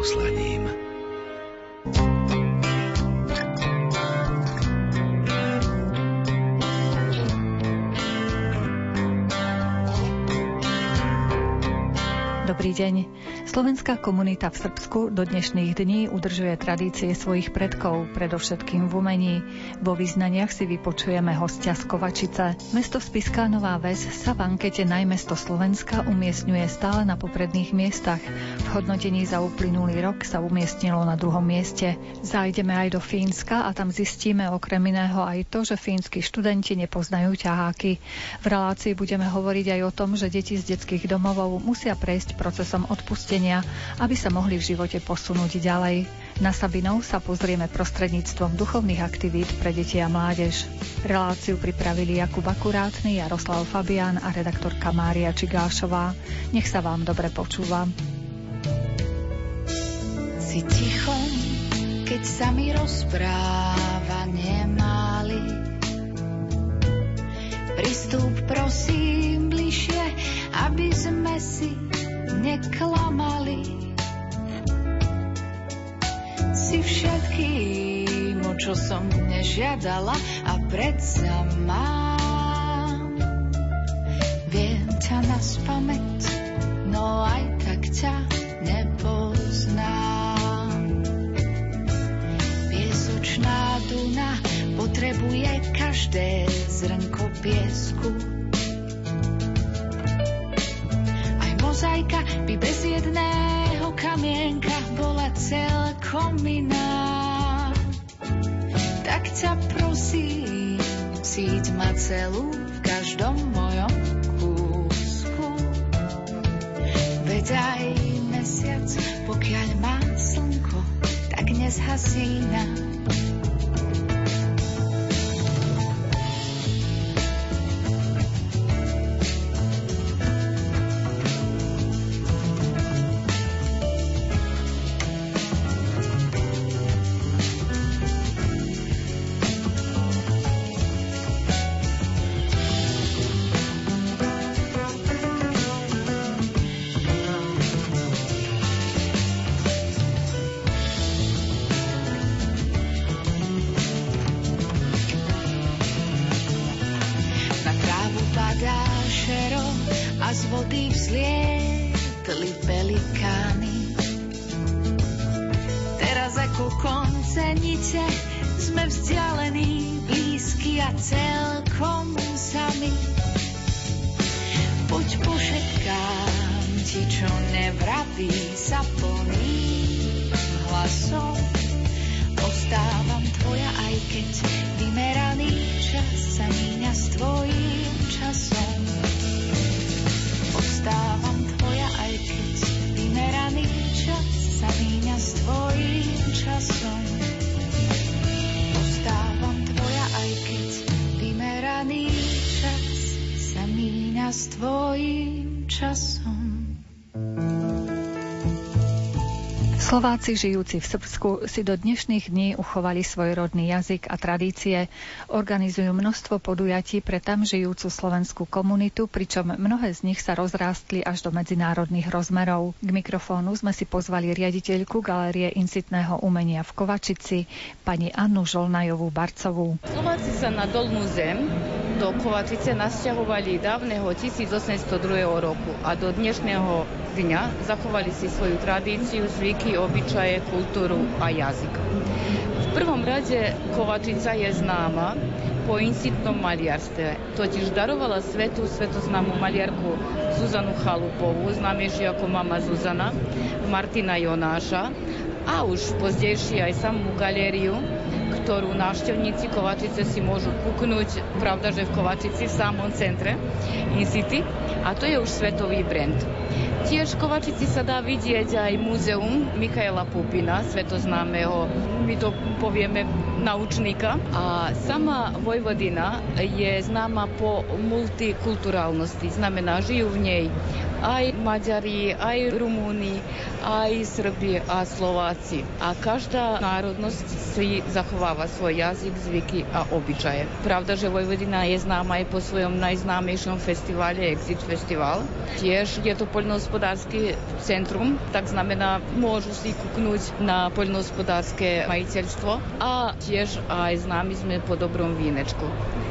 poslaním. Dobrý deň. Slovenská komunita v Srbsku do dnešných dní udržuje tradície svojich predkov, predovšetkým v umení. Vo význaniach si vypočujeme hostia z Kovačice. Mesto Spiská Nová Ves sa v ankete najmesto Slovenska umiestňuje stále na popredných miestach. V hodnotení za uplynulý rok sa umiestnilo na druhom mieste. Zájdeme aj do Fínska a tam zistíme okrem iného aj to, že fínsky študenti nepoznajú ťaháky. V relácii budeme hovoriť aj o tom, že deti z detských domovov musia prejsť procesom odpustenia riešenia, aby sa mohli v živote posunúť ďalej. Na Sabinov sa pozrieme prostredníctvom duchovných aktivít pre deti a mládež. Reláciu pripravili Jakub Akurátny, Jaroslav Fabián a redaktorka Mária Čigášová. Nech sa vám dobre počúva. Si ticho, keď sa mi rozpráva nemáli. Pristúp prosím bližšie, aby sme si neklamali. Si všetkým, o čo som nežiadala a predsa mám. Viem ťa na spamäť, no aj tak ťa nepoznám. Piesočná duna potrebuje každé zrnko piesku celkom iná. Tak ťa prosím, cíť ma celú v každom mojom kúsku. Veď aj mesiac, pokiaľ má slnko, tak nezhasína. Slováci žijúci v Srbsku si do dnešných dní uchovali svoj rodný jazyk a tradície. Organizujú množstvo podujatí pre tam žijúcu slovenskú komunitu, pričom mnohé z nich sa rozrástli až do medzinárodných rozmerov. K mikrofónu sme si pozvali riaditeľku Galérie incitného umenia v Kovačici, pani Annu Žolnajovú Barcovú. Slováci sa na dolnú zem do Kovačice nasťahovali dávneho 1802 roku a do dnešného dňa zachovali si svoju tradíciu, zvyky, obyčaje, kultúru a jazyk. V prvom rade Kovačica je známa po incitnom maliarstve. Totiž darovala svetu svetoznámu maliarku Zuzanu Chalupovú, známejšiu ako mama Zuzana, Martina Jonáša a už pozdejšie aj samú galériu, ktorú návštevníci Kovačice si môžu kúknúť, pravda, že v Kovačici v samom centre in city a to je už svetový brand. Tiež v Kovačici sa dá vidieť aj múzeum Mikaela Pupina, svetoznámeho, my to povieme, naučníka. A sama Vojvodina je známa po multikulturálnosti, znamená, žijú v nej aj Maďari, aj Rumúni, aj Srbi a Slováci. A každá národnosť si zachováva svoj jazyk, zvyky a obyčaje. Pravda, že Vojvodina je známa aj po svojom najznámejšom festivale Exit Festival. Tiež je to poľnohospodársky centrum, tak znamená, môžu si kúknúť na poľnohospodárske majiteľstvo a tiež aj známi sme po dobrom vínečku.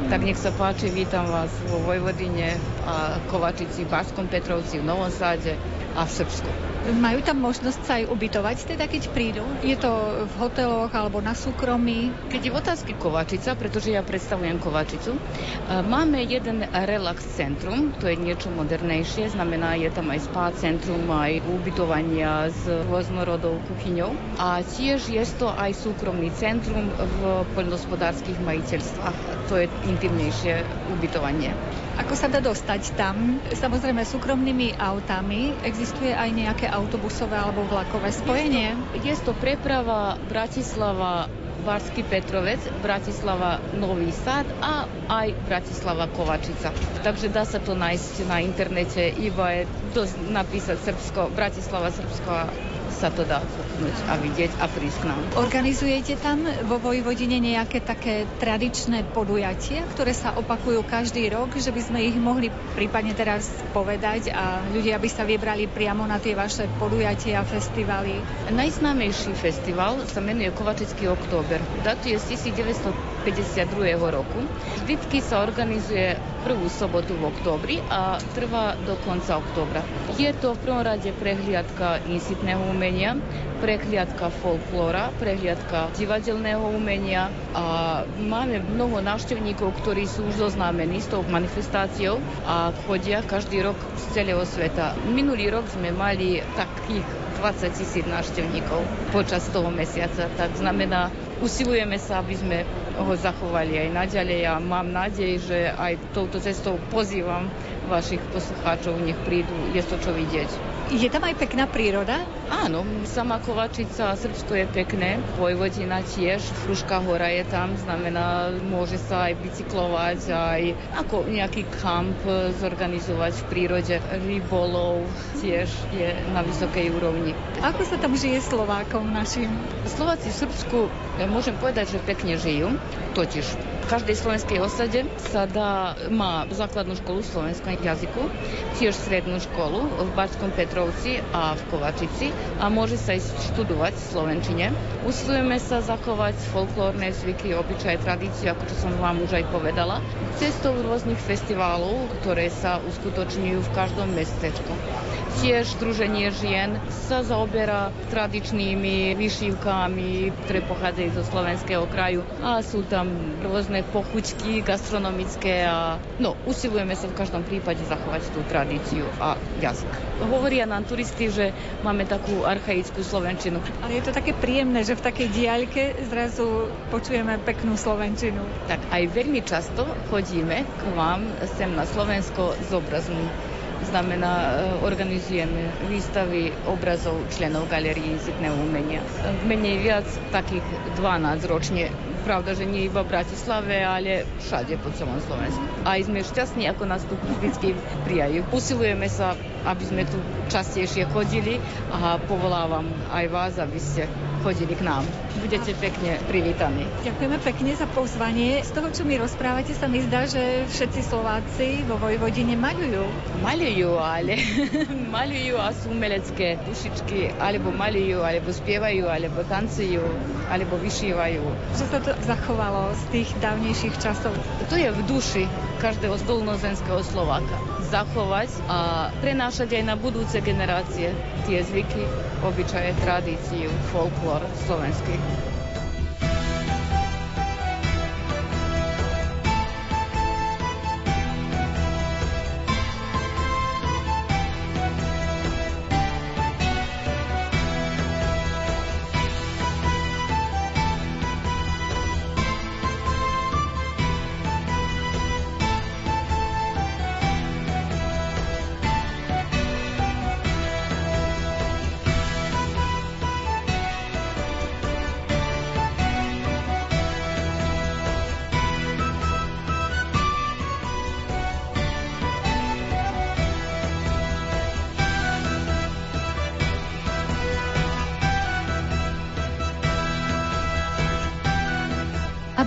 Tak nech sa páči, vítam vás vo Vojvodine a Kovačici, Baskom Petrovci, v Novom Sáde a v Srbsku. Majú tam možnosť sa aj ubytovať, teda keď prídu? Je to v hoteloch alebo na súkromí? Keď je v otázky Kovačica, pretože ja predstavujem Kovačicu, e, máme jeden relax centrum, to je niečo modernejšie, znamená je tam aj spa centrum, aj ubytovania s rôznorodou kuchyňou a tiež je to aj súkromný centrum v poľnohospodárskych majiteľstvách. To je intimnejšie ubytovanie. Ako sa dá dostať tam? Samozrejme súkromnými autami. Existuje aj nejaké autobusové alebo vlakové spojenie? Je to preprava Bratislava Varský Petrovec, Bratislava Nový Sad a aj Bratislava Kovačica. Takže dá sa to nájsť na internete, iba je to napísať Srbsko, Bratislava Srbsko a sa to dá kúknuť a vidieť a prísť. Organizujete tam vo Vojvodine nejaké také tradičné podujatia, ktoré sa opakujú každý rok, že by sme ich mohli prípadne teraz povedať a ľudia by sa vybrali priamo na tie vaše podujatia a festivaly? Najznámejší festival sa menuje Kovačický október. Datuje z 1952 roku. Vždycky sa organizuje prvú sobotu v októbri a trvá do konca októbra. Je to v prvom rade prehliadka insitného umenia, prehliadka folklóra, prehliadka divadelného umenia a máme mnoho návštevníkov, ktorí sú už zoznámení s tou manifestáciou a chodia každý rok z celého sveta. Minulý rok sme mali takých 20 tisíc návštevníkov počas toho mesiaca, tak znamená, usilujeme sa, aby sme ho zachovali aj naďalej a mám nádej, že aj touto cestou pozývam vašich poslucháčov, nech prídu, je to čo vidieť. Je tam aj pekná príroda? Áno, sama Kovačica, Srbsko je pekné, Vojvodina tiež, Fruška hora je tam, znamená, môže sa aj bicyklovať, aj ako nejaký kamp zorganizovať v prírode. Rybolov tiež je na vysokej úrovni. Ako sa tam žije Slovákom našim? Slováci v Srbsku, môžem povedať, že pekne žijú, totiž každej slovenskej osade sa dá, má základnú školu v slovenskom jazyku, tiež strednú školu v Bačskom Petrovci a v Kovačici a môže sa ísť študovať v Slovenčine. Usilujeme sa zachovať folklórne zvyky, obyčaje, tradície, ako čo som vám už aj povedala, cestou rôznych festivalov, ktoré sa uskutočňujú v každom mestečku. Tiež Združenie žien sa zaoberá tradičnými vyšívkami, ktoré pochádzajú zo slovenského kraju a sú tam rôzne pochuťky gastronomické a no, usilujeme sa v každom prípade zachovať tú tradíciu a jazyk. Hovoria nám turisti, že máme takú archaickú slovenčinu. Ale je to také príjemné, že v takej diaľke zrazu počujeme peknú slovenčinu. Tak aj veľmi často chodíme k vám sem na Slovensko s obrazmi znamená, e, organizujeme výstavy obrazov členov Galerii sitného umenia. Menej viac takých 12 ročne pravda, že nie iba v Bratislave, ale všade po celom Slovensku. A sme šťastní, ako nás tu vždy prijajú. Usilujeme sa, aby sme tu častejšie chodili a povolávam aj vás, aby ste chodili k nám. Budete pekne privítaní. Ďakujeme pekne za pozvanie. Z toho, čo mi rozprávate, sa mi zdá, že všetci Slováci vo Vojvodine maľujú. Maľujú, ale maľujú a sú umelecké dušičky, alebo maľujú, alebo spievajú, alebo tancujú, alebo vyšívajú. Že sa to zachovalo z tých dávnejších časov? To je v duši každého zdolnozenského Slováka. Zachovať a prenášať aj na budúce generácie tie zvyky, obyčaje, tradíciu, folklór slovenský.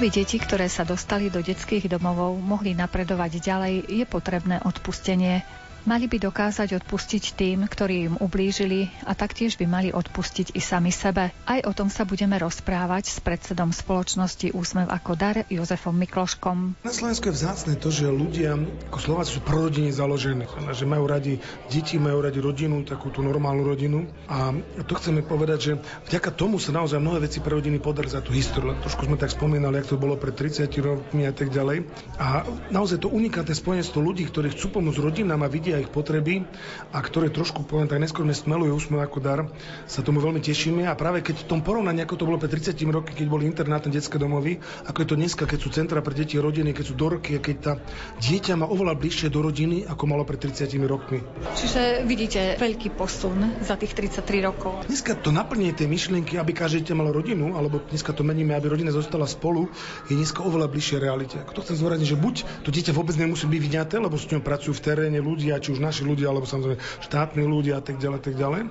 Aby deti, ktoré sa dostali do detských domovov, mohli napredovať ďalej, je potrebné odpustenie. Mali by dokázať odpustiť tým, ktorí im ublížili a taktiež by mali odpustiť i sami sebe. Aj o tom sa budeme rozprávať s predsedom spoločnosti Úsmev ako dar Jozefom Mikloškom. Na Slovensku je vzácne to, že ľudia ako Slováci sú prorodine založení, že majú radi deti, majú radi rodinu, takú tú normálnu rodinu. A to chceme povedať, že vďaka tomu sa naozaj mnohé veci pre rodiny podarí za tú históriu. Trošku sme tak spomínali, ako to bolo pred 30 rokmi a tak ďalej. A naozaj to unikátne spojenstvo ľudí, ktorí chcú pomôcť rodinám a a ich potreby a ktoré trošku, poviem tak, neskôr smelujú úsmev ako dar, sa tomu veľmi tešíme a práve keď v tom porovnaní, ako to bolo pred 30 roky, keď boli internátne detské domovy, ako je to dneska, keď sú centra pre deti rodiny, keď sú dorky, keď tá dieťa má oveľa bližšie do rodiny, ako malo pred 30 rokmi. Čiže vidíte veľký posun za tých 33 rokov. Dneska to naplnenie tej myšlienky, aby každé dieťa malo rodinu, alebo dneska to meníme, aby rodina zostala spolu, je dneska oveľa bližšie realite. Ako to chcem zvorazniť, že buď to dieťa vôbec nemusí byť vyňaté, lebo s ňou pracujú v teréne ľudia, či už naši ľudia, alebo samozrejme štátni ľudia a tak ďalej, tak ďalej.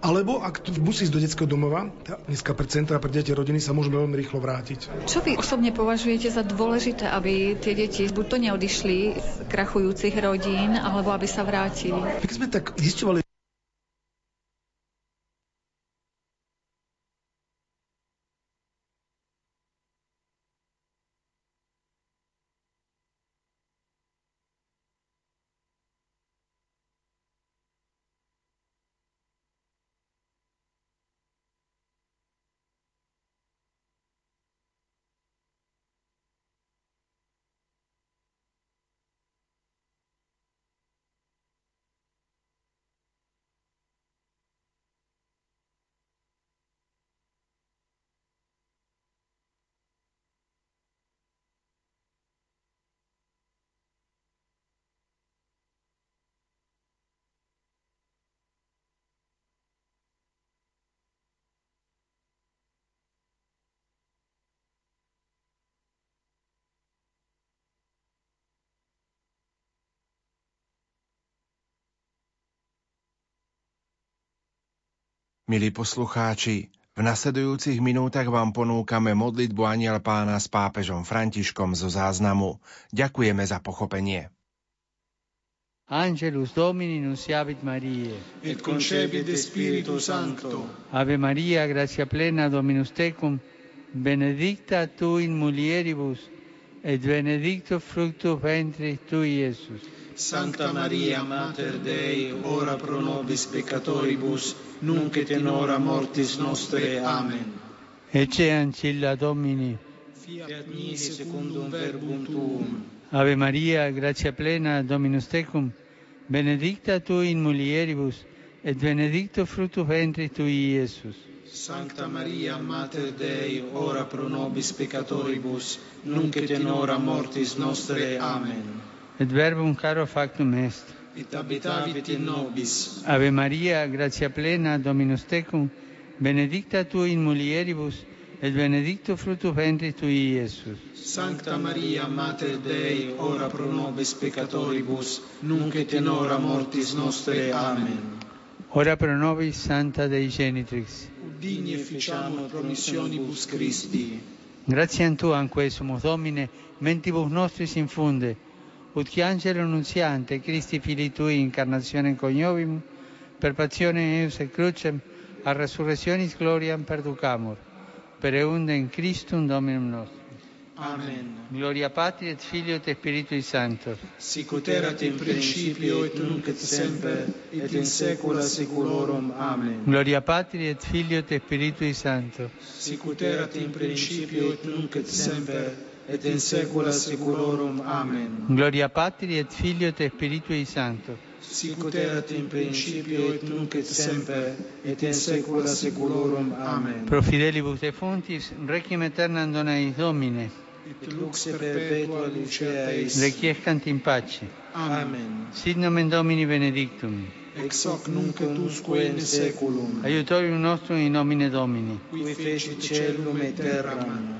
Alebo ak musí ísť do detského domova, dneska pre centra pre deti rodiny sa môžeme veľmi rýchlo vrátiť. Čo vy osobne považujete za dôležité, aby tie deti buď to neodišli z krachujúcich rodín, alebo aby sa vrátili? Tak sme tak zistovali Milí poslucháči, v nasledujúcich minútach vám ponúkame modlitbu Aniel pána s pápežom Františkom zo záznamu. Ďakujeme za pochopenie. Angelus Domini nunciavit Mariae. Et concepit Spiritu Sancto. Ave Maria, gratia plena Dominus tecum, benedicta tu in mulieribus, et benedictus fructus ventris tui, Iesus. Santa Maria, Mater Dei, ora pro nobis peccatoribus, nunc et in hora mortis nostre. Amen. Ecce ancilla Domini. Fiat mihi secundum verbum tuum. Ave Maria, gratia plena, Dominus tecum, benedicta tu in mulieribus, et benedictus fructus ventris tui, Iesus. Sancta Maria, Mater Dei, ora pro nobis peccatoribus, nunc et in hora mortis nostre. Amen et verbum caro factum est. Et habitavit in nobis. Ave Maria, gratia plena, Dominus tecum, benedicta tu in mulieribus, et benedictus fructus ventris tui, Iesus. Sancta Maria, Mater Dei, ora pro nobis peccatoribus, nunc et in hora mortis nostre. Amen. Ora pro nobis, Santa Dei Genitrix. Digni efficiamur promissionibus Christi. Gratiam Tuam, quae sumus Domine, mentibus nostris infunde, ut angelo nunziante Christi Filii Tui incarnationem coniovim, per passionem eius et crucem, a resurrectionis gloriam perducamur, per eundem Christum Dominum nostrum. Amen. Gloria Patri et Filio et Spiritui Sancto. Sicut erat in principio et nunc et semper et in saecula saeculorum. Amen. Gloria Patri et Filio et Spiritui Sancto. Sicut erat in principio et nunc et semper et in saecula saeculorum. Amen. Gloria Patri et Filio et Spiritui Sancto. Sicut erat in principio et nunc et semper et in saecula saeculorum. Amen. Pro fidelibus fontis requiem aeternam dona eis Domine. Et lux perpetua lucea eis. Requiescant in pace. Amen. Sit nomen Domini benedictum. Ex hoc nunc et usque in saeculum. Aiutorium nostrum in nomine Domini. Qui fecit caelum et terram.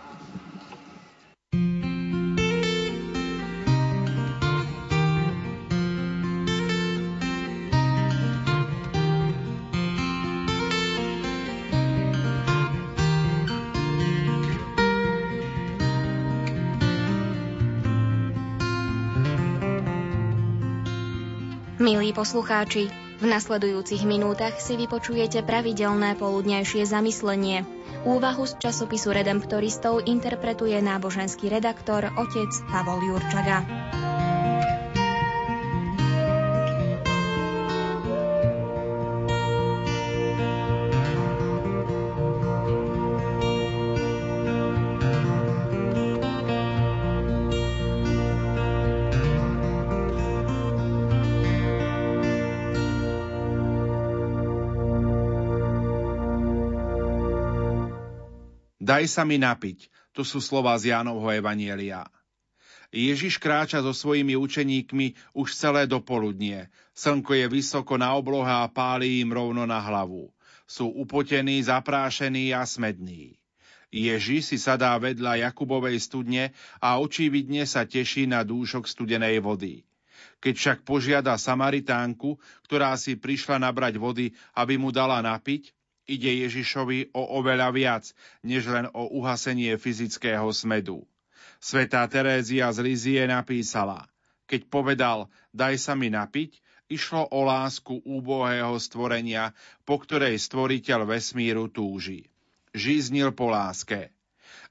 Milí poslucháči, v nasledujúcich minútach si vypočujete pravidelné poludnejšie zamyslenie. Úvahu z časopisu Redemptoristov interpretuje náboženský redaktor otec Pavol Jurčaga. Daj sa mi napiť, to sú slova z Jánovho Evanielia. Ježiš kráča so svojimi učeníkmi už celé dopoludnie. Slnko je vysoko na oblohe a páli im rovno na hlavu. Sú upotení, zaprášení a smední. Ježiš si sadá vedľa Jakubovej studne a očividne sa teší na dúšok studenej vody. Keď však požiada Samaritánku, ktorá si prišla nabrať vody, aby mu dala napiť, ide Ježišovi o oveľa viac, než len o uhasenie fyzického smedu. Svetá Terézia z Lizie napísala, keď povedal, daj sa mi napiť, išlo o lásku úbohého stvorenia, po ktorej stvoriteľ vesmíru túži. Žíznil po láske.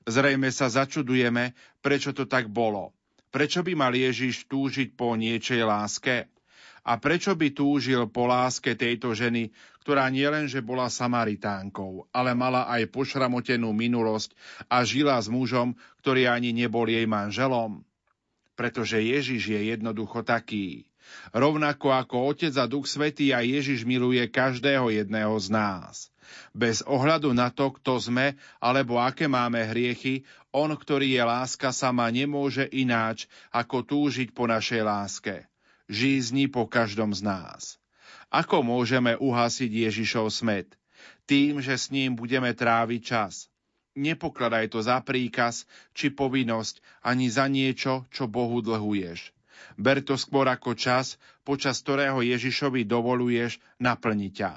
Zrejme sa začudujeme, prečo to tak bolo. Prečo by mal Ježiš túžiť po niečej láske? A prečo by túžil po láske tejto ženy, ktorá nielenže bola Samaritánkou, ale mala aj pošramotenú minulosť a žila s mužom, ktorý ani nebol jej manželom? Pretože Ježiš je jednoducho taký. Rovnako ako Otec a Duch Svetý a Ježiš miluje každého jedného z nás. Bez ohľadu na to, kto sme alebo aké máme hriechy, on, ktorý je láska, sama nemôže ináč, ako túžiť po našej láske žízni po každom z nás. Ako môžeme uhasiť Ježišov smet? Tým, že s ním budeme tráviť čas. Nepokladaj to za príkaz či povinnosť, ani za niečo, čo Bohu dlhuješ. Ber to skôr ako čas, počas ktorého Ježišovi dovoluješ naplniť ťa.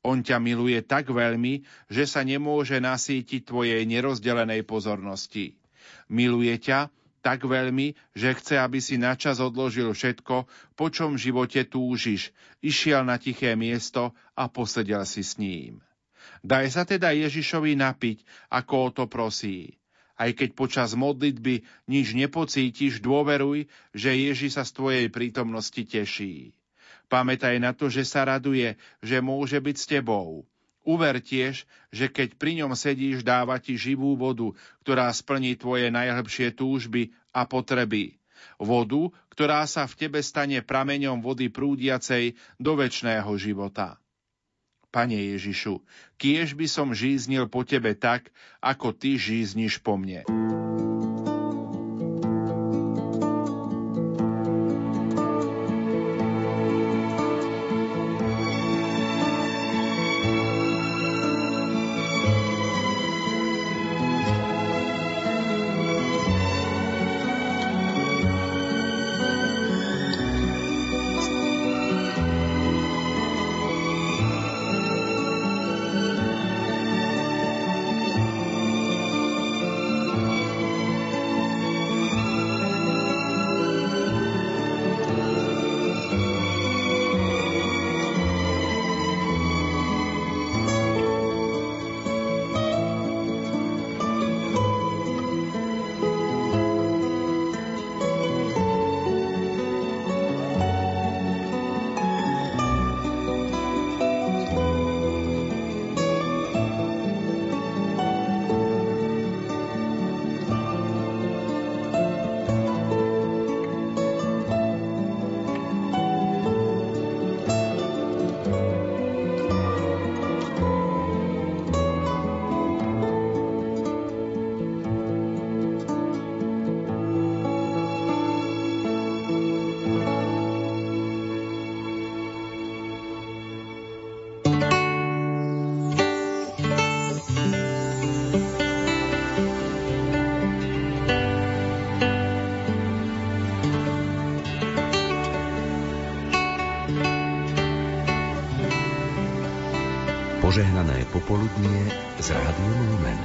On ťa miluje tak veľmi, že sa nemôže nasítiť tvojej nerozdelenej pozornosti. Miluje ťa, tak veľmi, že chce, aby si načas odložil všetko, po čom v živote túžiš, išiel na tiché miesto a posedel si s ním. Daj sa teda Ježišovi napiť, ako o to prosí. Aj keď počas modlitby nič nepocítiš, dôveruj, že Ježi sa z tvojej prítomnosti teší. Pamätaj na to, že sa raduje, že môže byť s tebou. Uver tiež, že keď pri ňom sedíš, dáva ti živú vodu, ktorá splní tvoje najhlbšie túžby a potreby. Vodu, ktorá sa v tebe stane prameňom vody prúdiacej do väčšného života. Pane Ježišu, kiež by som žíznil po tebe tak, ako ty žízniš po mne. Popoludnie z Rádiom Lumen.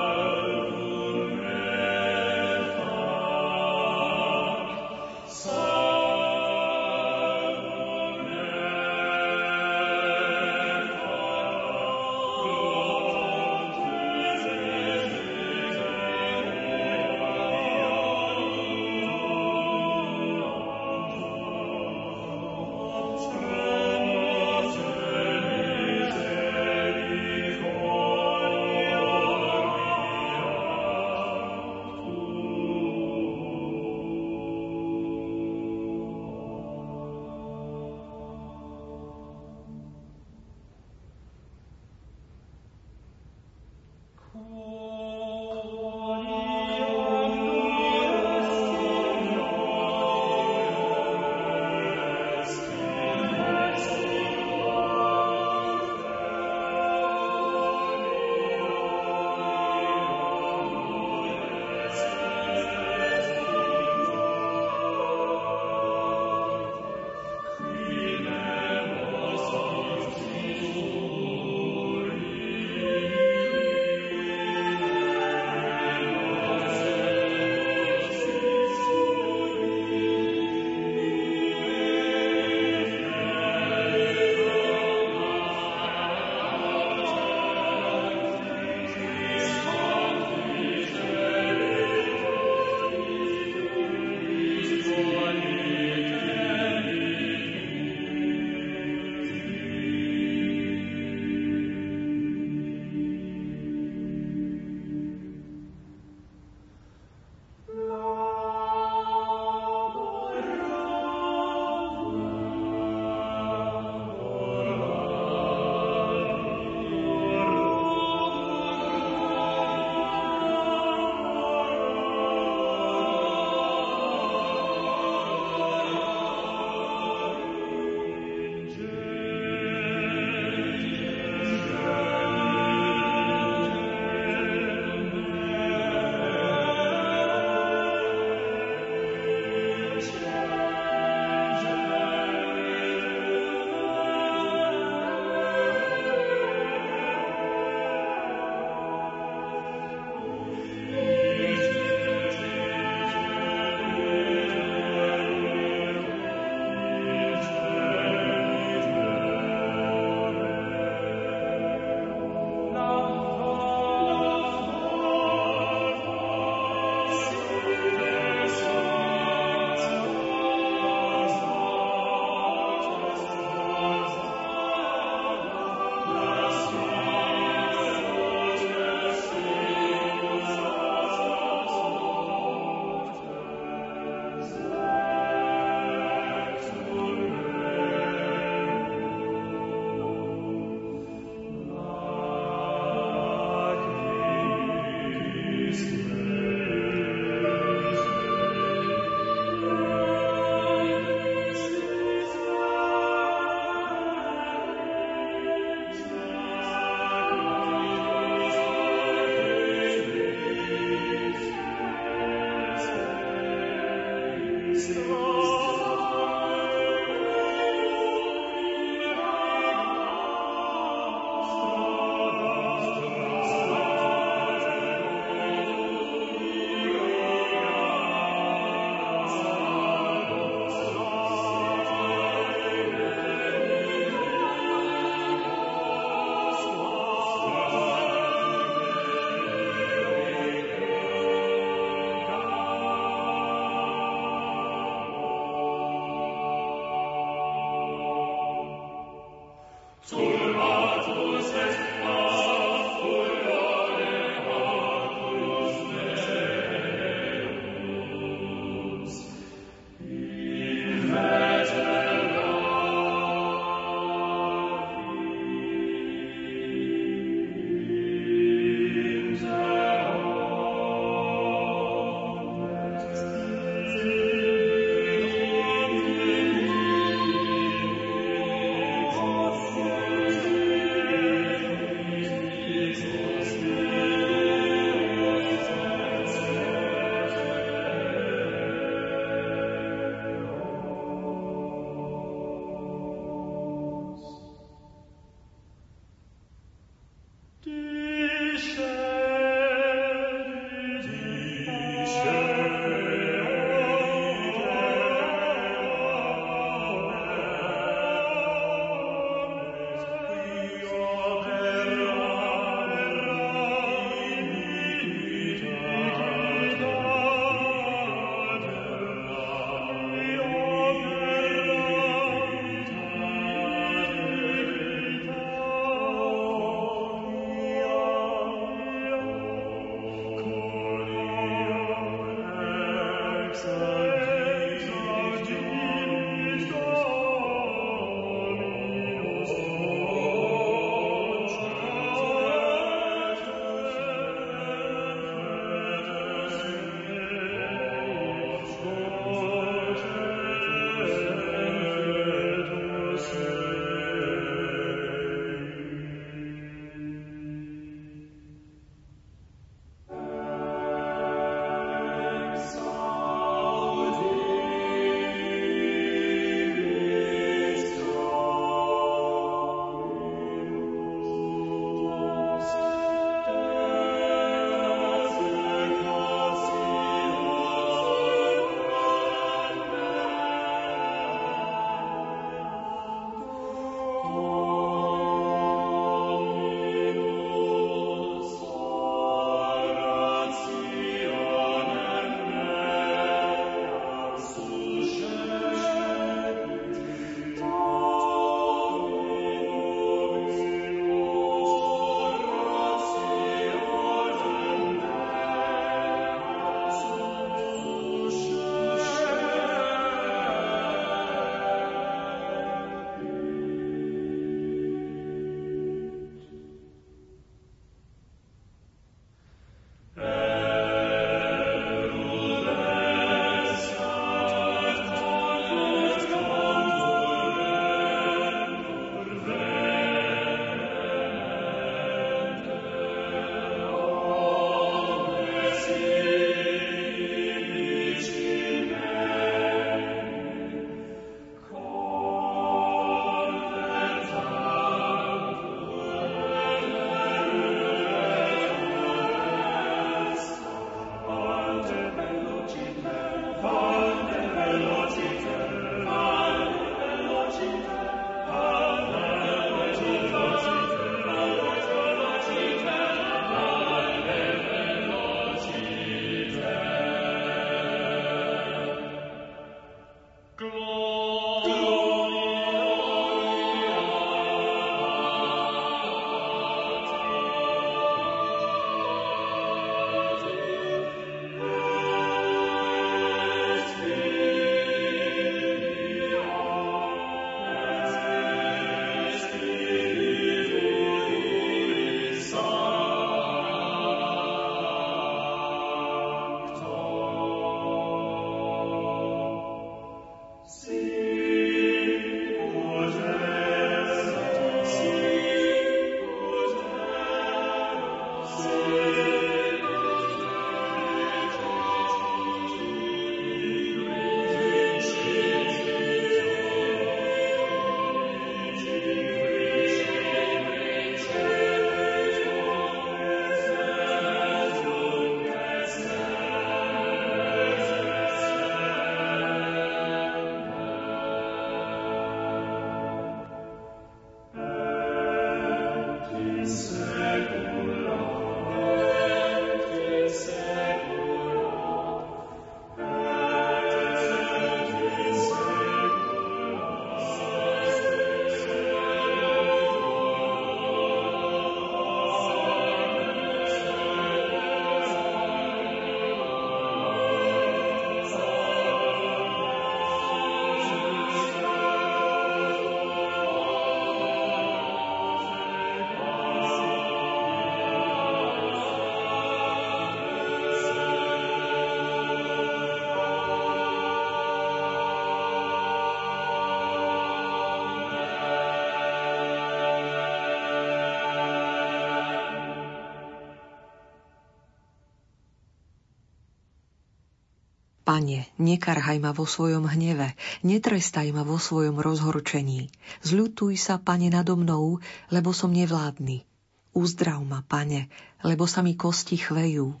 Pane, nekarhaj ma vo svojom hneve, netrestaj ma vo svojom rozhorčení. Zľutuj sa, Pane, nado mnou, lebo som nevládny. Uzdrav ma, Pane, lebo sa mi kosti chvejú.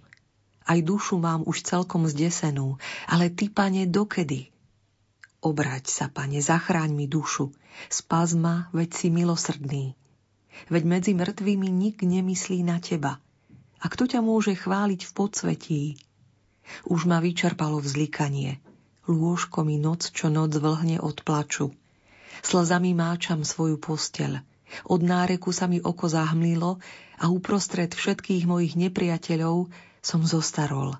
Aj dušu mám už celkom zdesenú, ale Ty, Pane, dokedy? Obrať sa, Pane, zachráň mi dušu, spaz ma, veď si milosrdný. Veď medzi mŕtvými nik nemyslí na Teba. A kto ťa môže chváliť v podsvetí? Už ma vyčerpalo vzlikanie. Lôžko mi noc čo noc vlhne od plaču. Slzami máčam svoju posteľ. Od náreku sa mi oko zahmlilo a uprostred všetkých mojich nepriateľov som zostarol.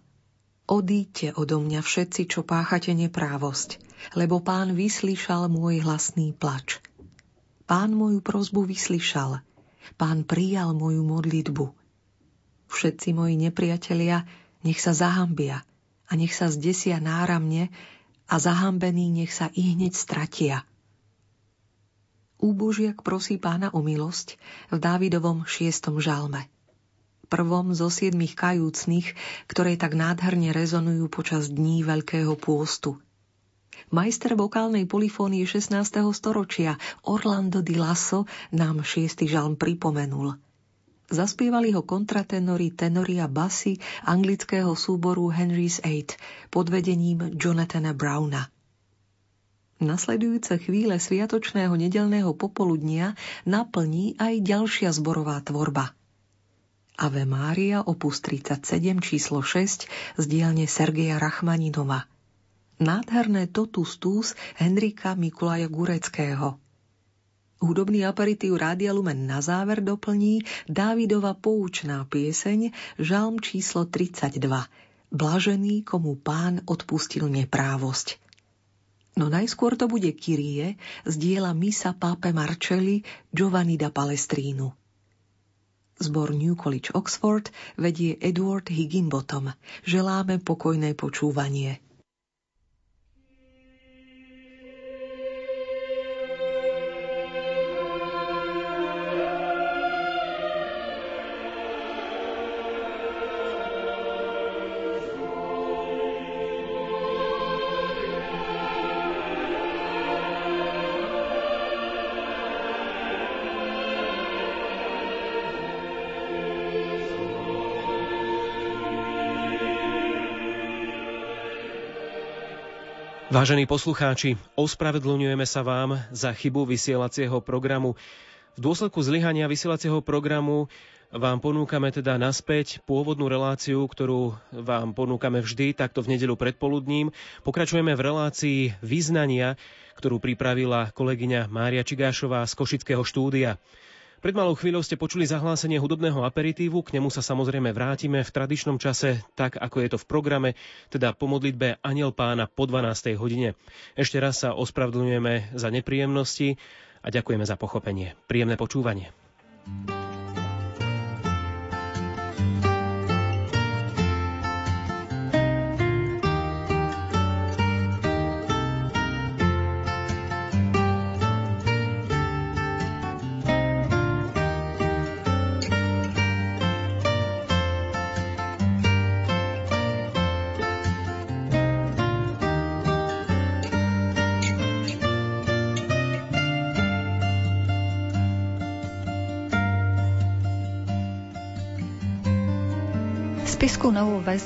Odíďte odo mňa všetci, čo páchate neprávosť, lebo pán vyslyšal môj hlasný plač. Pán moju prozbu vyslyšal, pán prijal moju modlitbu. Všetci moji nepriatelia nech sa zahambia a nech sa zdesia náramne a zahambení nech sa i hneď stratia. Úbožiak prosí pána o milosť v Dávidovom šiestom žalme. Prvom zo siedmých kajúcných, ktoré tak nádherne rezonujú počas dní Veľkého pôstu. Majster vokálnej polifónie 16. storočia Orlando di Lasso nám šiestý žalm pripomenul. Zaspievali ho kontratenory tenoria basy anglického súboru Henry's Eight pod vedením Jonathana Browna. Nasledujúce chvíle sviatočného nedelného popoludnia naplní aj ďalšia zborová tvorba. Ave Mária opus 37 číslo 6 z dielne Sergeja Rachmaninova. Nádherné totus tus Henrika Mikulaja Gureckého. Hudobný aperitív Rádia Lumen na záver doplní Dávidova poučná pieseň Žalm číslo 32 Blažený, komu pán odpustil neprávosť. No najskôr to bude Kyrie z diela Misa Pápe Marcelli Giovanni da Palestrínu. Zbor New College Oxford vedie Edward Higginbottom. Želáme pokojné počúvanie. Vážení poslucháči, ospravedlňujeme sa vám za chybu vysielacieho programu. V dôsledku zlyhania vysielacieho programu vám ponúkame teda naspäť pôvodnú reláciu, ktorú vám ponúkame vždy, takto v nedelu predpoludním. Pokračujeme v relácii význania, ktorú pripravila kolegyňa Mária Čigášová z Košického štúdia. Pred malou chvíľou ste počuli zahlásenie hudobného aperitívu, k nemu sa samozrejme vrátime v tradičnom čase, tak ako je to v programe, teda po modlitbe Aniel pána po 12. hodine. Ešte raz sa ospravedlňujeme za nepríjemnosti a ďakujeme za pochopenie. Príjemné počúvanie.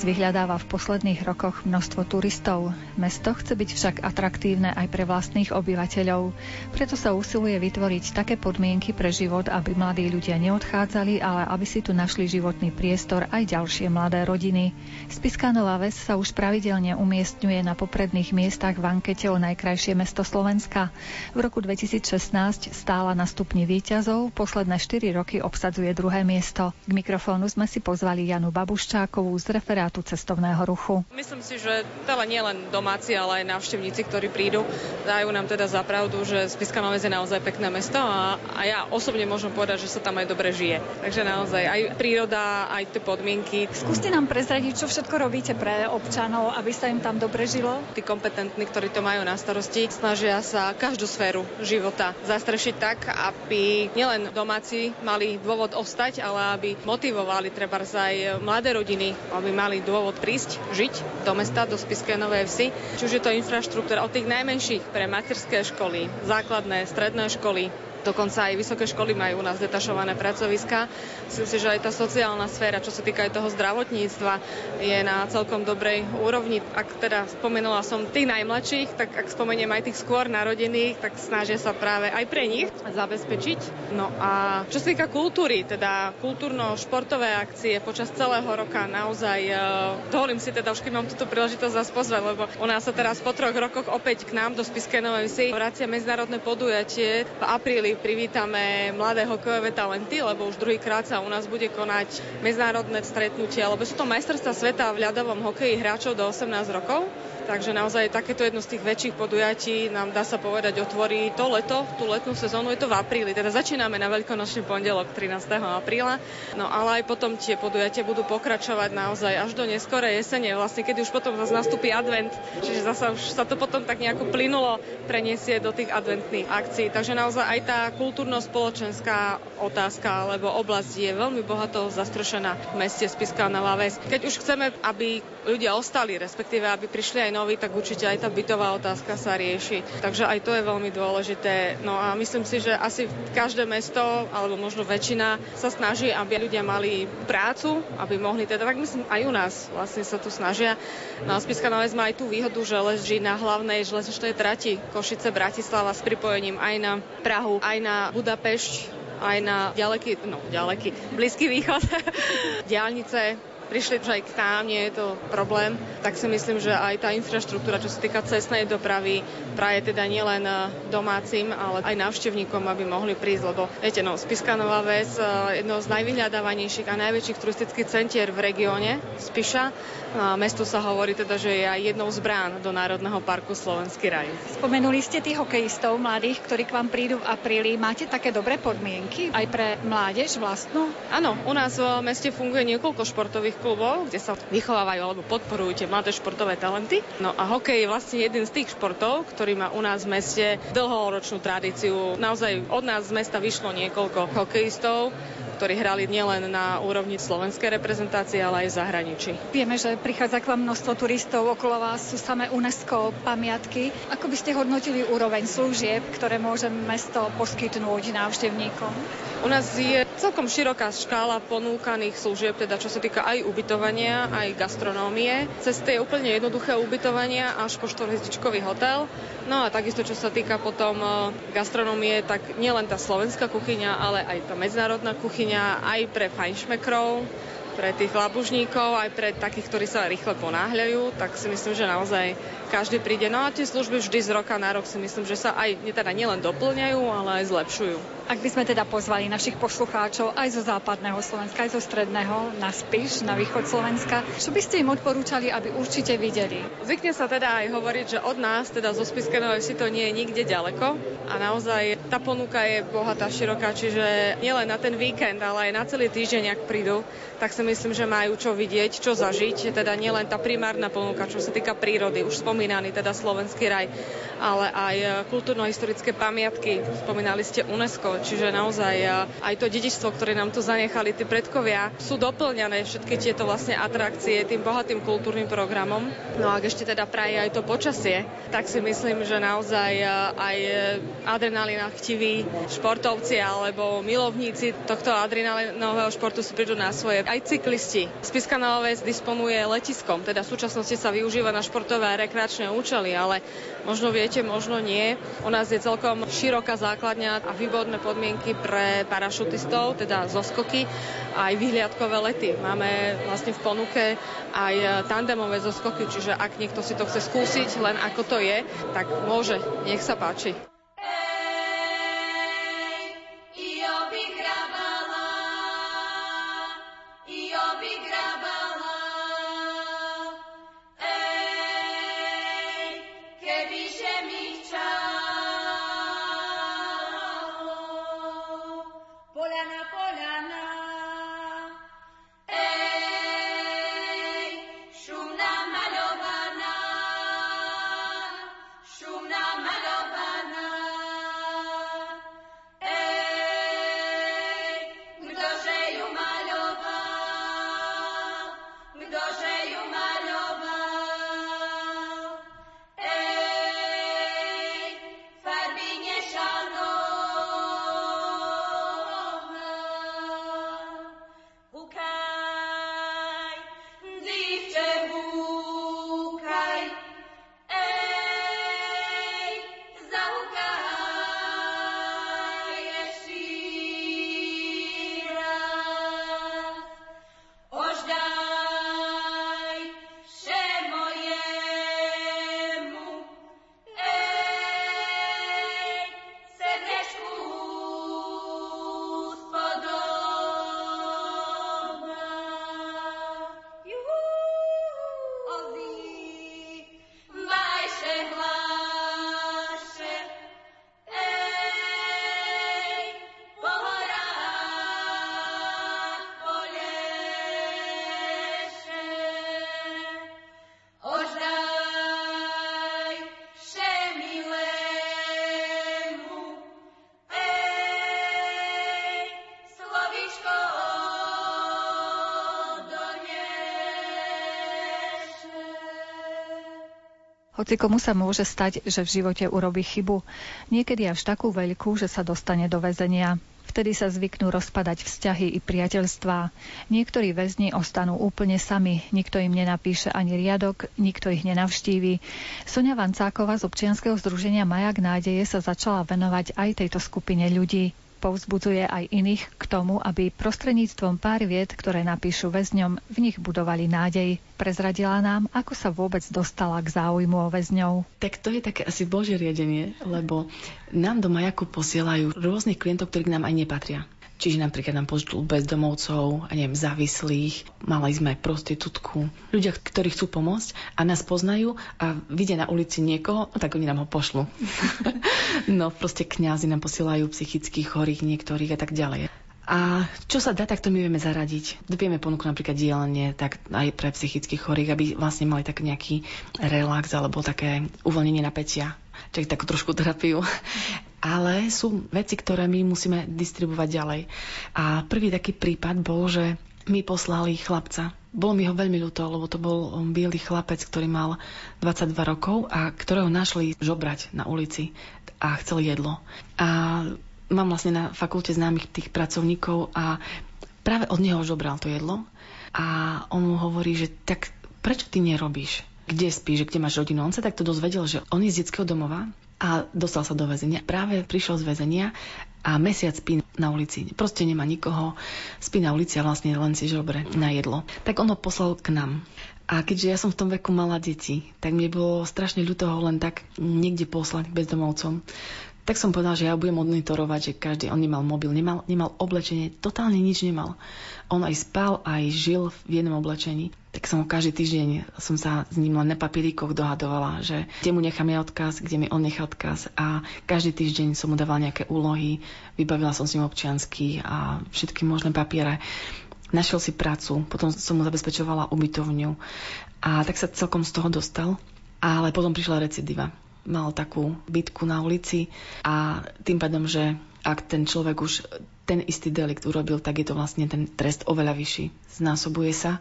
Ves vyhľadáva v posledných rokoch množstvo turistov. Mesto chce byť však atraktívne aj pre vlastných obyvateľov. Preto sa usiluje vytvoriť také podmienky pre život, aby mladí ľudia neodchádzali, ale aby si tu našli životný priestor aj ďalšie mladé rodiny. Spiska Nová Ves sa už pravidelne umiestňuje na popredných miestach v ankete o najkrajšie mesto Slovenska. V roku 2016 stála na stupni výťazov, posledné 4 roky obsadzuje druhé miesto. K mikrofónu sme si pozvali Janu Babušča, Dvořákovú z referátu cestovného ruchu. Myslím si, že teda nie len domáci, ale aj návštevníci, ktorí prídu, dajú nám teda za pravdu, že Spiska Nové je naozaj pekné mesto a, a ja osobne môžem povedať, že sa tam aj dobre žije. Takže naozaj aj príroda, aj tie podmienky. Skúste nám prezradiť, čo všetko robíte pre občanov, aby sa im tam dobre žilo? Tí kompetentní, ktorí to majú na starosti, snažia sa každú sféru života zastrešiť tak, aby nielen domáci mali dôvod ostať, ale aby motivovali treba aj mladé rodiny rodiny, aby mali dôvod prísť, žiť do mesta, do Spiskej Novej Vsi. Či už je to infraštruktúra od tých najmenších pre materské školy, základné, stredné školy, Dokonca aj vysoké školy majú u nás detašované pracoviska. Myslím si, že aj tá sociálna sféra, čo sa týka aj toho zdravotníctva, je na celkom dobrej úrovni. Ak teda spomenula som tých najmladších, tak ak spomeniem aj tých skôr narodených, tak snažia sa práve aj pre nich zabezpečiť. No a čo sa týka kultúry, teda kultúrno-športové akcie počas celého roka naozaj uh, dovolím si teda už keď mám túto príležitosť zase pozvať, lebo u nás sa teraz po troch rokoch opäť k nám do Spiskej Novej vracia medzinárodné podujatie v apríli chvíli privítame mladé hokejové talenty, lebo už druhýkrát sa u nás bude konať medzinárodné stretnutie, lebo sú to majstrovstvá sveta v ľadovom hokeji hráčov do 18 rokov. Takže naozaj takéto jedno z tých väčších podujatí nám dá sa povedať otvorí to leto, tú letnú sezónu, je to v apríli. Teda začíname na veľkonočný pondelok 13. apríla, no ale aj potom tie podujatia budú pokračovať naozaj až do neskorej jesene, vlastne keď už potom zase nastúpi advent, čiže zase už sa to potom tak nejako plynulo preniesie do tých adventných akcií. Takže naozaj aj tá kultúrno-spoločenská otázka alebo oblasť je veľmi bohato zastrešená v meste Spiska na Ves. Keď už chceme, aby ľudia ostali, respektíve aby prišli aj noví, tak určite aj tá bytová otázka sa rieši. Takže aj to je veľmi dôležité. No a myslím si, že asi každé mesto, alebo možno väčšina, sa snaží, aby ľudia mali prácu, aby mohli teda, tak myslím aj u nás vlastne sa tu snažia. No a Spiska Nové má aj tú výhodu, že leží na hlavnej železničnej trati Košice Bratislava s pripojením aj na Prahu, aj na Budapešť, aj na ďaleký, no ďaleký, blízky východ, diálnice, prišli už aj k nám, nie je to problém, tak si myslím, že aj tá infraštruktúra, čo sa týka cestnej dopravy, praje teda nielen eh, domácim, ale aj návštevníkom, aby mohli prísť, lebo viete, no, Spiska Nová Ves, eh, jedno z najvyhľadávanejších a najväčších turistických centier v regióne, Spiša, a mesto sa hovorí teda, že je aj jednou z brán do Národného parku Slovenský raj. Spomenuli ste tých hokejistov mladých, ktorí k vám prídu v apríli. Máte také dobré podmienky aj pre mládež vlastnú? Áno, u nás v meste funguje niekoľko športových klubov, kde sa vychovávajú alebo podporujú tie mladé športové talenty. No a hokej je vlastne jeden z tých športov, ktorý má u nás v meste dlhoročnú tradíciu. Naozaj od nás z mesta vyšlo niekoľko hokejistov, ktorí hrali nielen na úrovni slovenskej reprezentácie, ale aj v zahraničí. Vieme, že prichádza k vám množstvo turistov, okolo vás sú samé UNESCO pamiatky. Ako by ste hodnotili úroveň služieb, ktoré môže mesto poskytnúť návštevníkom? U nás je celkom široká škála ponúkaných služieb, teda čo sa týka aj ubytovania, aj gastronómie. Cez tie úplne jednoduché ubytovania až po štvorhviezdičkový hotel. No a takisto, čo sa týka potom e, gastronómie, tak nielen tá slovenská kuchyňa, ale aj tá medzinárodná kuchyňa, aj pre fajnšmekrov, pre tých labužníkov, aj pre takých, ktorí sa rýchle ponáhľajú, tak si myslím, že naozaj každý príde. No a tie služby vždy z roka na rok si myslím, že sa aj teda nielen doplňajú, ale aj zlepšujú. Ak by sme teda pozvali našich poslucháčov aj zo západného Slovenska, aj zo stredného na Spiš, na východ Slovenska, čo by ste im odporúčali, aby určite videli? Zvykne sa teda aj hovoriť, že od nás, teda zo Spiskenovej si to nie je nikde ďaleko a naozaj tá ponuka je bohatá, široká, čiže nielen na ten víkend, ale aj na celý týždeň, ak prídu, tak si myslím, že majú čo vidieť, čo zažiť, teda nielen tá primárna ponuka, čo sa týka prírody, už spomínaný teda Slovenský raj, ale aj kultúrno-historické pamiatky, spomínali ste UNESCO, čiže naozaj aj to dedičstvo, ktoré nám tu zanechali tí predkovia, sú doplňané všetky tieto vlastne atrakcie tým bohatým kultúrnym programom. No a ak ešte teda praje aj to počasie, tak si myslím, že naozaj aj adrenalina chtiví športovci alebo milovníci tohto adrenalinového športu si prídu na svoje. Aj cyklisti. Spiska Noves disponuje letiskom, teda v súčasnosti sa využíva na športové a účely, ale možno viete, možno nie. U nás je celkom široká základňa a výborné podmienky pre parašutistov, teda zoskoky, aj vyhliadkové lety. Máme vlastne v ponuke aj tandemové zoskoky, čiže ak niekto si to chce skúsiť, len ako to je, tak môže. Nech sa páči. Hoci komu sa môže stať, že v živote urobí chybu. Niekedy až takú veľkú, že sa dostane do väzenia. Vtedy sa zvyknú rozpadať vzťahy i priateľstvá. Niektorí väzni ostanú úplne sami, nikto im nenapíše ani riadok, nikto ich nenavštíví. Sonia Vancáková z občianskeho združenia Majak nádeje sa začala venovať aj tejto skupine ľudí povzbudzuje aj iných k tomu, aby prostredníctvom pár vied, ktoré napíšu väzňom, v nich budovali nádej. Prezradila nám, ako sa vôbec dostala k záujmu o väzňov. Tak to je také asi božie riadenie, lebo nám do majaku posielajú rôznych klientov, ktorí k nám aj nepatria. Čiže napríklad nám pošlú bezdomovcov, a neviem, závislých, mali sme prostitútku, ľudia, ktorí chcú pomôcť a nás poznajú a vidia na ulici niekoho, no tak oni nám ho pošlu. no proste kňazi nám posielajú psychických chorých niektorých a tak ďalej. A čo sa dá, tak to my vieme zaradiť. Vieme ponúknuť napríklad dielenie tak aj pre psychických chorých, aby vlastne mali tak nejaký relax alebo také uvoľnenie napätia. Čiže takú trošku terapiu ale sú veci, ktoré my musíme distribuovať ďalej. A prvý taký prípad bol, že mi poslali chlapca. Bolo mi ho veľmi ľúto, lebo to bol biely chlapec, ktorý mal 22 rokov a ktorého našli žobrať na ulici a chcel jedlo. A mám vlastne na fakulte známych tých pracovníkov a práve od neho žobral to jedlo a on mu hovorí, že tak prečo ty nerobíš? Kde spíš, kde máš rodinu? On sa takto dozvedel, že on je z detského domova a dostal sa do väzenia. Práve prišiel z väzenia a mesiac spí na ulici. Proste nemá nikoho, spí na ulici a vlastne len si žobre na jedlo. Tak on ho poslal k nám. A keďže ja som v tom veku mala deti, tak mi bolo strašne ľúto ho len tak niekde poslať bezdomovcom tak som povedal, že ja budem monitorovať, že každý, on nemal mobil, nemal, nemal oblečenie, totálne nič nemal. On aj spal, aj žil v jednom oblečení. Tak som ho každý týždeň som sa s ním len na papieríkoch dohadovala, že kde mu nechám ja odkaz, kde mi on nechá odkaz a každý týždeň som mu dávala nejaké úlohy, vybavila som s ním občiansky a všetky možné papiere. Našiel si prácu, potom som mu zabezpečovala ubytovňu a tak sa celkom z toho dostal. Ale potom prišla recidiva mal takú bitku na ulici a tým pádom, že ak ten človek už ten istý delikt urobil, tak je to vlastne ten trest oveľa vyšší. Znásobuje sa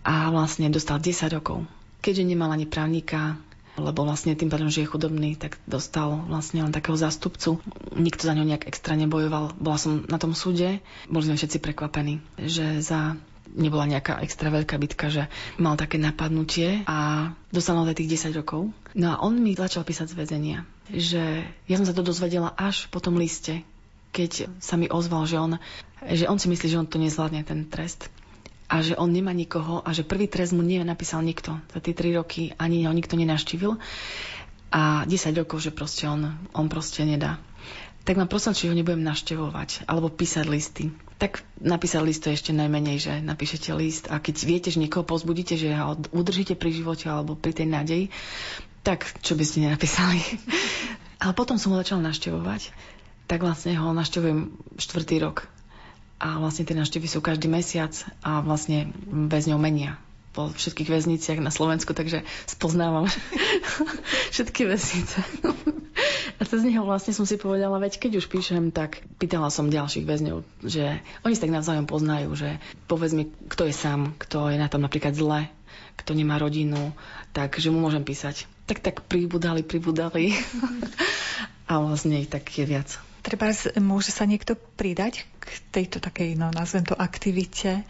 a vlastne dostal 10 rokov. Keďže nemal ani právnika, lebo vlastne tým pádom, že je chudobný, tak dostal vlastne len takého zástupcu. Nikto za ňo nejak extra nebojoval. Bola som na tom súde, boli sme všetci prekvapení, že za nebola nejaká extra veľká bitka, že mal také napadnutie a dostal naozaj tých 10 rokov. No a on mi začal písať z väzenia, že ja som sa to dozvedela až po tom liste, keď sa mi ozval, že on, že on si myslí, že on to nezvládne, ten trest a že on nemá nikoho a že prvý trest mu nie napísal nikto. Za tie 3 roky ani ho nikto nenaštívil a 10 rokov, že proste on, on proste nedá tak ma prosil, či ho nebudem naštevovať alebo písať listy. Tak napísať list to je ešte najmenej, že napíšete list a keď viete, že niekoho pozbudíte, že ho udržíte pri živote alebo pri tej nádeji, tak čo by ste nenapísali. Ale potom som ho začal naštevovať, tak vlastne ho naštevujem štvrtý rok. A vlastne tie naštevy sú každý mesiac a vlastne väzňov menia po všetkých väzniciach na Slovensku, takže spoznávam všetky väznice. A cez neho vlastne som si povedala, veď keď už píšem, tak pýtala som ďalších väzňov, že oni sa tak navzájom poznajú, že povedz mi, kto je sám, kto je na tom napríklad zle, kto nemá rodinu, tak že mu môžem písať. Tak tak pribudali, pribudali. a vlastne ich tak je viac. Treba, môže sa niekto pridať k tejto takej, no nazvem to aktivite,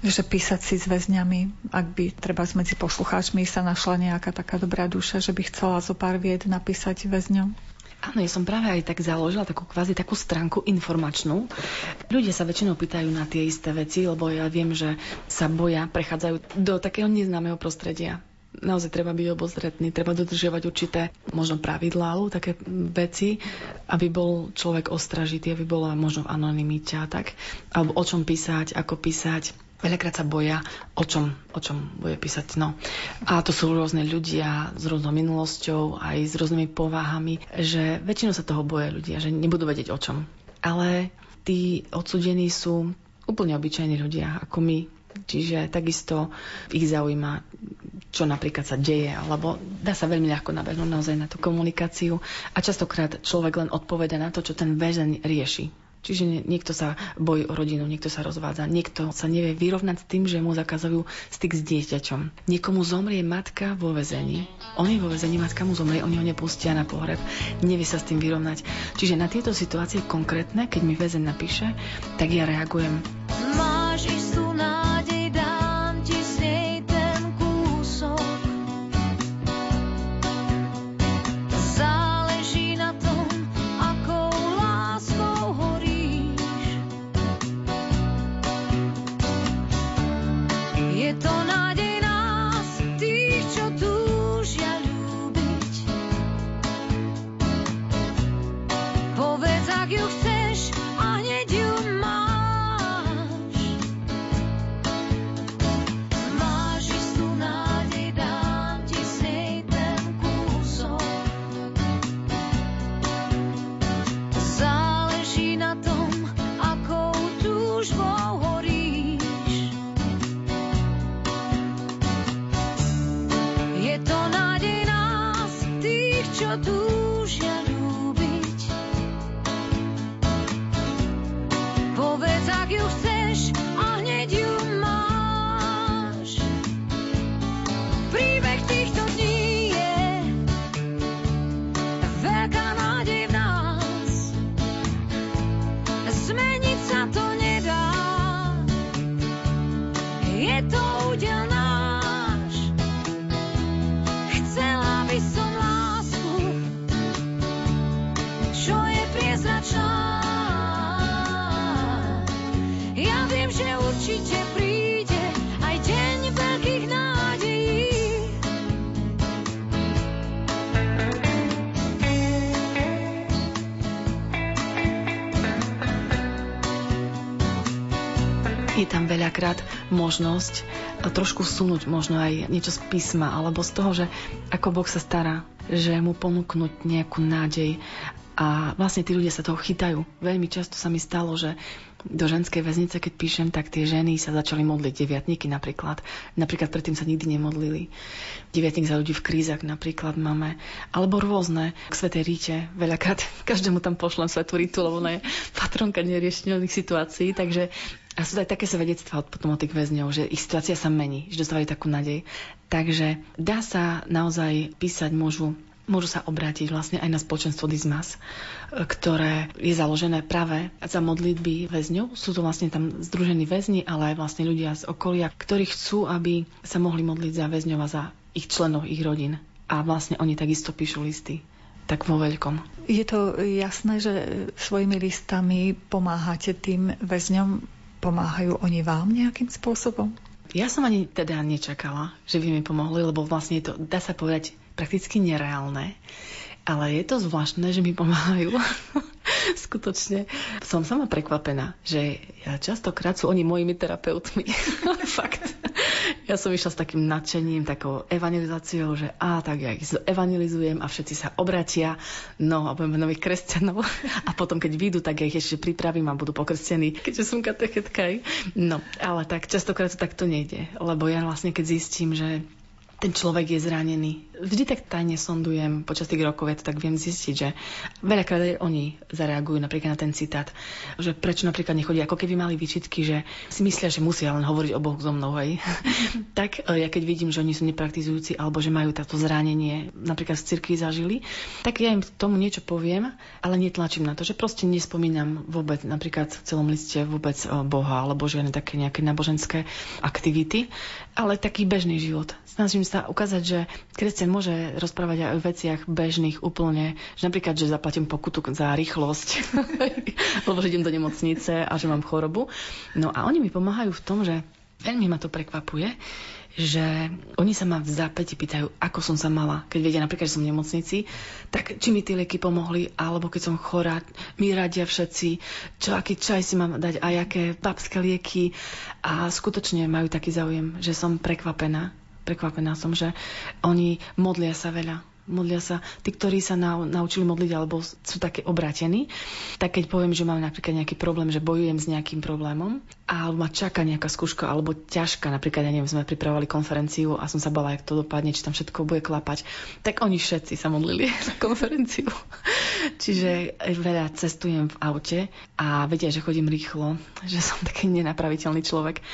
že písať si s väzňami, ak by treba medzi poslucháčmi sa našla nejaká taká dobrá duša, že by chcela zo pár vied napísať väzňom? Áno, ja som práve aj tak založila takú kvázi takú stránku informačnú. Ľudia sa väčšinou pýtajú na tie isté veci, lebo ja viem, že sa boja, prechádzajú do takého neznámeho prostredia naozaj treba byť obozretný, treba dodržiavať určité možno pravidlá také veci, aby bol človek ostražitý, aby bola možno v anonimite a tak, alebo o čom písať, ako písať. Veľakrát sa boja, o čom, o čom bude písať. No. A to sú rôzne ľudia s rôznou minulosťou, aj s rôznymi povahami, že väčšinou sa toho boja ľudia, že nebudú vedieť o čom. Ale tí odsudení sú úplne obyčajní ľudia, ako my, Čiže takisto ich zaujíma, čo napríklad sa deje, alebo dá sa veľmi ľahko nabehnúť naozaj na tú komunikáciu a častokrát človek len odpoveda na to, čo ten väzeň rieši. Čiže niekto sa bojí o rodinu, niekto sa rozvádza, niekto sa nevie vyrovnať s tým, že mu zakazujú styk s dieťaťom. Niekomu zomrie matka vo vezení. On je vo vezení, matka mu zomrie, oni ho nepustia na pohreb. Nevie sa s tým vyrovnať. Čiže na tieto situácie konkrétne, keď mi väzeň napíše, tak ja reagujem. Veľakrát možnosť trošku sunúť možno aj niečo z písma alebo z toho, že ako Boh sa stará, že mu ponúknuť nejakú nádej a vlastne tí ľudia sa toho chytajú. Veľmi často sa mi stalo, že do ženskej väznice, keď píšem, tak tie ženy sa začali modliť, deviatníky napríklad. Napríklad predtým sa nikdy nemodlili. Deviatník za ľudí v krízach napríklad máme. Alebo rôzne. K Svetej Ríte veľakrát každému tam pošlem Svetú Rítu, lebo ona je patronka neriešiteľných situácií. Takže a sú aj také svedectvá potom od tých väzňov, že ich situácia sa mení, že dostávajú takú nádej. Takže dá sa naozaj písať, môžu môžu sa obrátiť vlastne aj na spoločenstvo Dizmas, ktoré je založené práve za modlitby väzňov. Sú to vlastne tam združení väzni, ale aj vlastne ľudia z okolia, ktorí chcú, aby sa mohli modliť za väzňov a za ich členov, ich rodín. A vlastne oni takisto píšu listy tak vo veľkom. Je to jasné, že svojimi listami pomáhate tým väzňom? Pomáhajú oni vám nejakým spôsobom? Ja som ani teda nečakala, že by mi pomohli, lebo vlastne je to, dá sa povedať, prakticky nereálne. Ale je to zvláštne, že mi pomáhajú. Skutočne som sama prekvapená, že ja častokrát sú oni mojimi terapeutmi. Fakt. Ja som išla s takým nadšením, takou evangelizáciou, že a tak ja ich evangelizujem a všetci sa obratia, no a budeme nových kresťanov. A potom, keď vyjdu, tak ja ich ešte pripravím a budú pokrstení, keďže som katechetka. No, ale tak častokrát to takto nejde, lebo ja vlastne keď zistím, že ten človek je zranený. Vždy tak tajne sondujem počas tých rokov, ja to tak viem zistiť, že veľakrát aj oni zareagujú napríklad na ten citát, že prečo napríklad nechodia, ako keby mali výčitky, že si myslia, že musia len hovoriť o Bohu so mnou, hej. tak e, ja keď vidím, že oni sú nepraktizujúci alebo že majú táto zranenie, napríklad z cirkvi zažili, tak ja im tomu niečo poviem, ale netlačím na to, že proste nespomínam vôbec napríklad v celom liste vôbec e, Boha alebo žiadne také nejaké náboženské aktivity, ale taký bežný život. Snažím sa ukázať, že kresťan môže rozprávať aj o veciach bežných úplne, že napríklad, že zaplatím pokutu za rýchlosť, lebo že idem do nemocnice a že mám chorobu. No a oni mi pomáhajú v tom, že veľmi ma to prekvapuje, že oni sa ma v zápäti pýtajú, ako som sa mala. Keď vedia napríklad, že som v nemocnici, tak či mi tie lieky pomohli, alebo keď som chorá, mi radia všetci, čo, aký čaj si mám dať a aké babské lieky. A skutočne majú taký záujem, že som prekvapená. Prekvapená som, že oni modlia sa veľa modlia sa tí, ktorí sa naučili modliť alebo sú také obratení, tak keď poviem, že mám napríklad nejaký problém, že bojujem s nejakým problémom a ma čaká nejaká skúška alebo ťažká, napríklad, ja neviem, sme pripravovali konferenciu a som sa bala, jak to dopadne, či tam všetko bude klapať, tak oni všetci sa modlili na konferenciu. Čiže veľa cestujem v aute a vedia, že chodím rýchlo, že som taký nenapraviteľný človek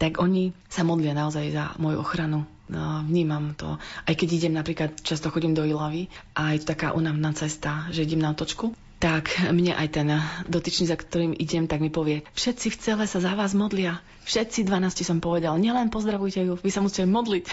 tak oni sa modlia naozaj za moju ochranu. No, vnímam to. Aj keď idem napríklad, často chodím do Ilavy a je to taká unavná cesta, že idem na otočku, tak mne aj ten dotyčný, za ktorým idem, tak mi povie, všetci v celé sa za vás modlia. Všetci 12 som povedal, nielen pozdravujte ju, vy sa musíte modliť.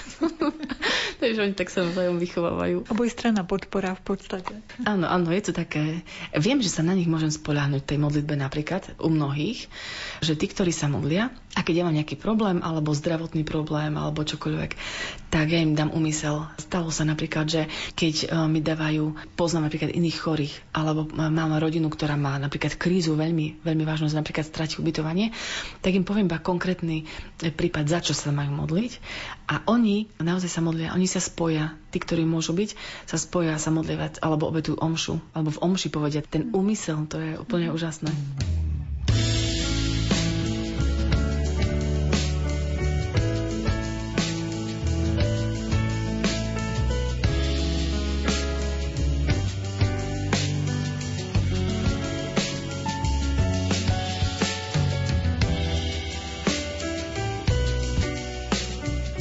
Takže oni tak sa vzájom vychovávajú. Obojstranná podpora v podstate. Áno, áno, je to také. Viem, že sa na nich môžem spoľahnúť tej modlitbe napríklad u mnohých, že tí, ktorí sa modlia, a keď ja mám nejaký problém, alebo zdravotný problém, alebo čokoľvek, tak ja im dám úmysel. Stalo sa napríklad, že keď e, mi dávajú, poznám napríklad iných chorých, alebo mám rodinu, ktorá má napríklad krízu veľmi, veľmi vážnu, napríklad stratí ubytovanie, tak im poviem iba konkrétny e, prípad, za čo sa majú modliť. A oni naozaj sa modlia, oni sa spoja, tí, ktorí môžu byť, sa spoja sa modlievať, alebo obetujú omšu, alebo v omši povedia. Ten úmysel, to je úplne úžasné.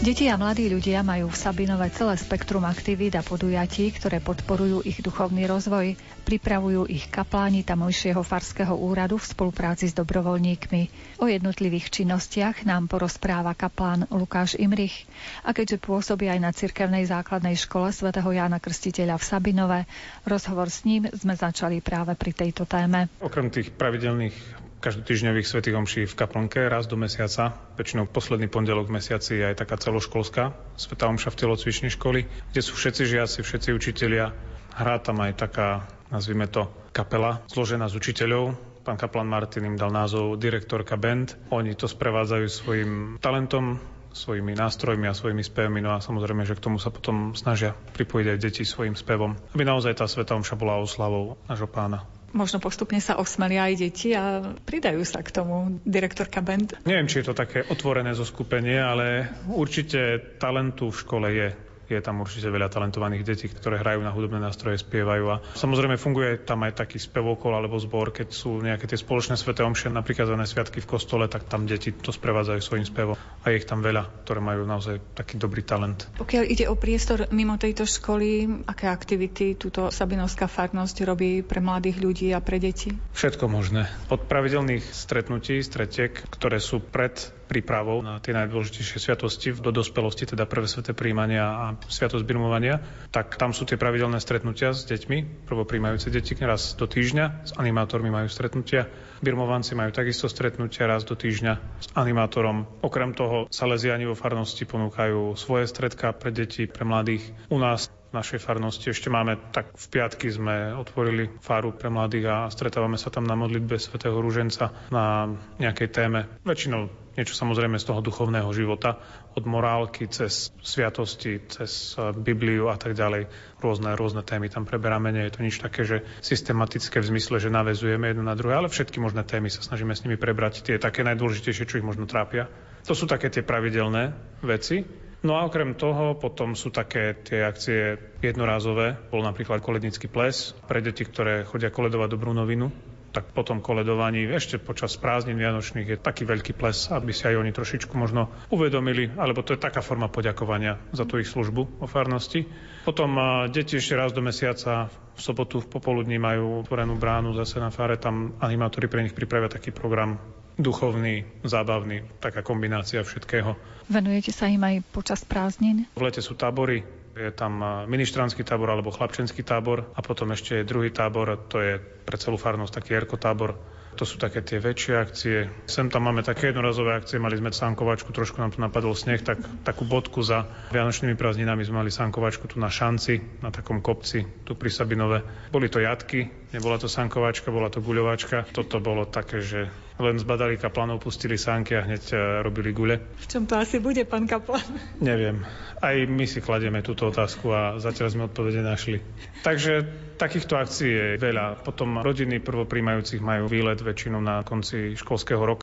Deti a mladí ľudia majú v Sabinove celé spektrum aktivít a podujatí, ktoré podporujú ich duchovný rozvoj. Pripravujú ich kapláni tamojšieho farského úradu v spolupráci s dobrovoľníkmi. O jednotlivých činnostiach nám porozpráva kaplán Lukáš Imrich. A keďže pôsobí aj na cirkevnej základnej škole svätého Jána Krstiteľa v Sabinove, rozhovor s ním sme začali práve pri tejto téme. Okrem tých pravidelných každotýždňových svetých omší v kaplnke raz do mesiaca. Väčšinou posledný pondelok v mesiaci je aj taká celoškolská sveta omša v telocvičnej školy, kde sú všetci žiaci, všetci učitelia. Hrá tam aj taká, nazvime to, kapela zložená z učiteľov. Pán kaplan Martin im dal názov direktorka band. Oni to sprevádzajú svojim talentom, svojimi nástrojmi a svojimi spevmi. No a samozrejme, že k tomu sa potom snažia pripojiť aj deti svojim spevom, aby naozaj tá sveta omša bola oslavou nášho pána možno postupne sa osmelia aj deti a pridajú sa k tomu direktorka band. Neviem, či je to také otvorené zo skupenie, ale určite talentu v škole je je tam určite veľa talentovaných detí, ktoré hrajú na hudobné nástroje, spievajú a samozrejme funguje tam aj taký spevokol alebo zbor, keď sú nejaké tie spoločné sveté omše, napríklad na sviatky v kostole, tak tam deti to sprevádzajú svojím spevom a je ich tam veľa, ktoré majú naozaj taký dobrý talent. Pokiaľ ide o priestor mimo tejto školy, aké aktivity túto Sabinovská farnosť robí pre mladých ľudí a pre deti? Všetko možné. Od pravidelných stretnutí, stretiek, ktoré sú pred prípravou na tie najdôležitejšie sviatosti do dospelosti, teda prvé sveté príjmania a sviatosť birmovania, tak tam sú tie pravidelné stretnutia s deťmi, prvopríjmajúce deti raz do týždňa, s animátormi majú stretnutia, birmovanci majú takisto stretnutia raz do týždňa s animátorom. Okrem toho Salesiani vo farnosti ponúkajú svoje stredka pre deti, pre mladých. U nás našej farnosti. Ešte máme, tak v piatky sme otvorili faru pre mladých a stretávame sa tam na modlitbe svätého Rúženca na nejakej téme. Väčšinou niečo samozrejme z toho duchovného života, od morálky cez sviatosti, cez e, Bibliu a tak ďalej. Rôzne, rôzne témy tam preberáme. Nie je to nič také, že systematické v zmysle, že navezujeme jedno na druhé, ale všetky možné témy sa snažíme s nimi prebrať. Tie také najdôležitejšie, čo ich možno trápia. To sú také tie pravidelné veci. No a okrem toho potom sú také tie akcie jednorázové. Bol napríklad kolednický ples pre deti, ktoré chodia koledovať dobrú novinu tak potom koledovaní ešte počas prázdnin vianočných je taký veľký ples, aby si aj oni trošičku možno uvedomili, alebo to je taká forma poďakovania za tú ich službu o farnosti. Potom deti ešte raz do mesiaca v sobotu v popoludní majú otvorenú bránu zase na fáre, tam animátori pre nich pripravia taký program duchovný, zábavný, taká kombinácia všetkého. Venujete sa im aj počas prázdnin? V lete sú tábory, je tam ministranský tábor alebo chlapčenský tábor a potom ešte je druhý tábor, to je pre celú farnosť taký erkotábor. To sú také tie väčšie akcie. Sem tam máme také jednorazové akcie, mali sme sankovačku, trošku nám tu napadol sneh, tak takú bodku za Vianočnými prázdninami sme mali sankovačku tu na šanci, na takom kopci, tu pri Sabinove. Boli to jatky, nebola to sankovačka, bola to guľovačka. Toto bolo také, že len zbadali kaplanov, pustili sánky a hneď e, robili gule. V čom to asi bude, pán kaplan? Neviem. Aj my si kladieme túto otázku a zatiaľ sme odpovede našli. Takže takýchto akcií je veľa. Potom rodiny prvopríjmajúcich majú výlet väčšinou na konci školského roka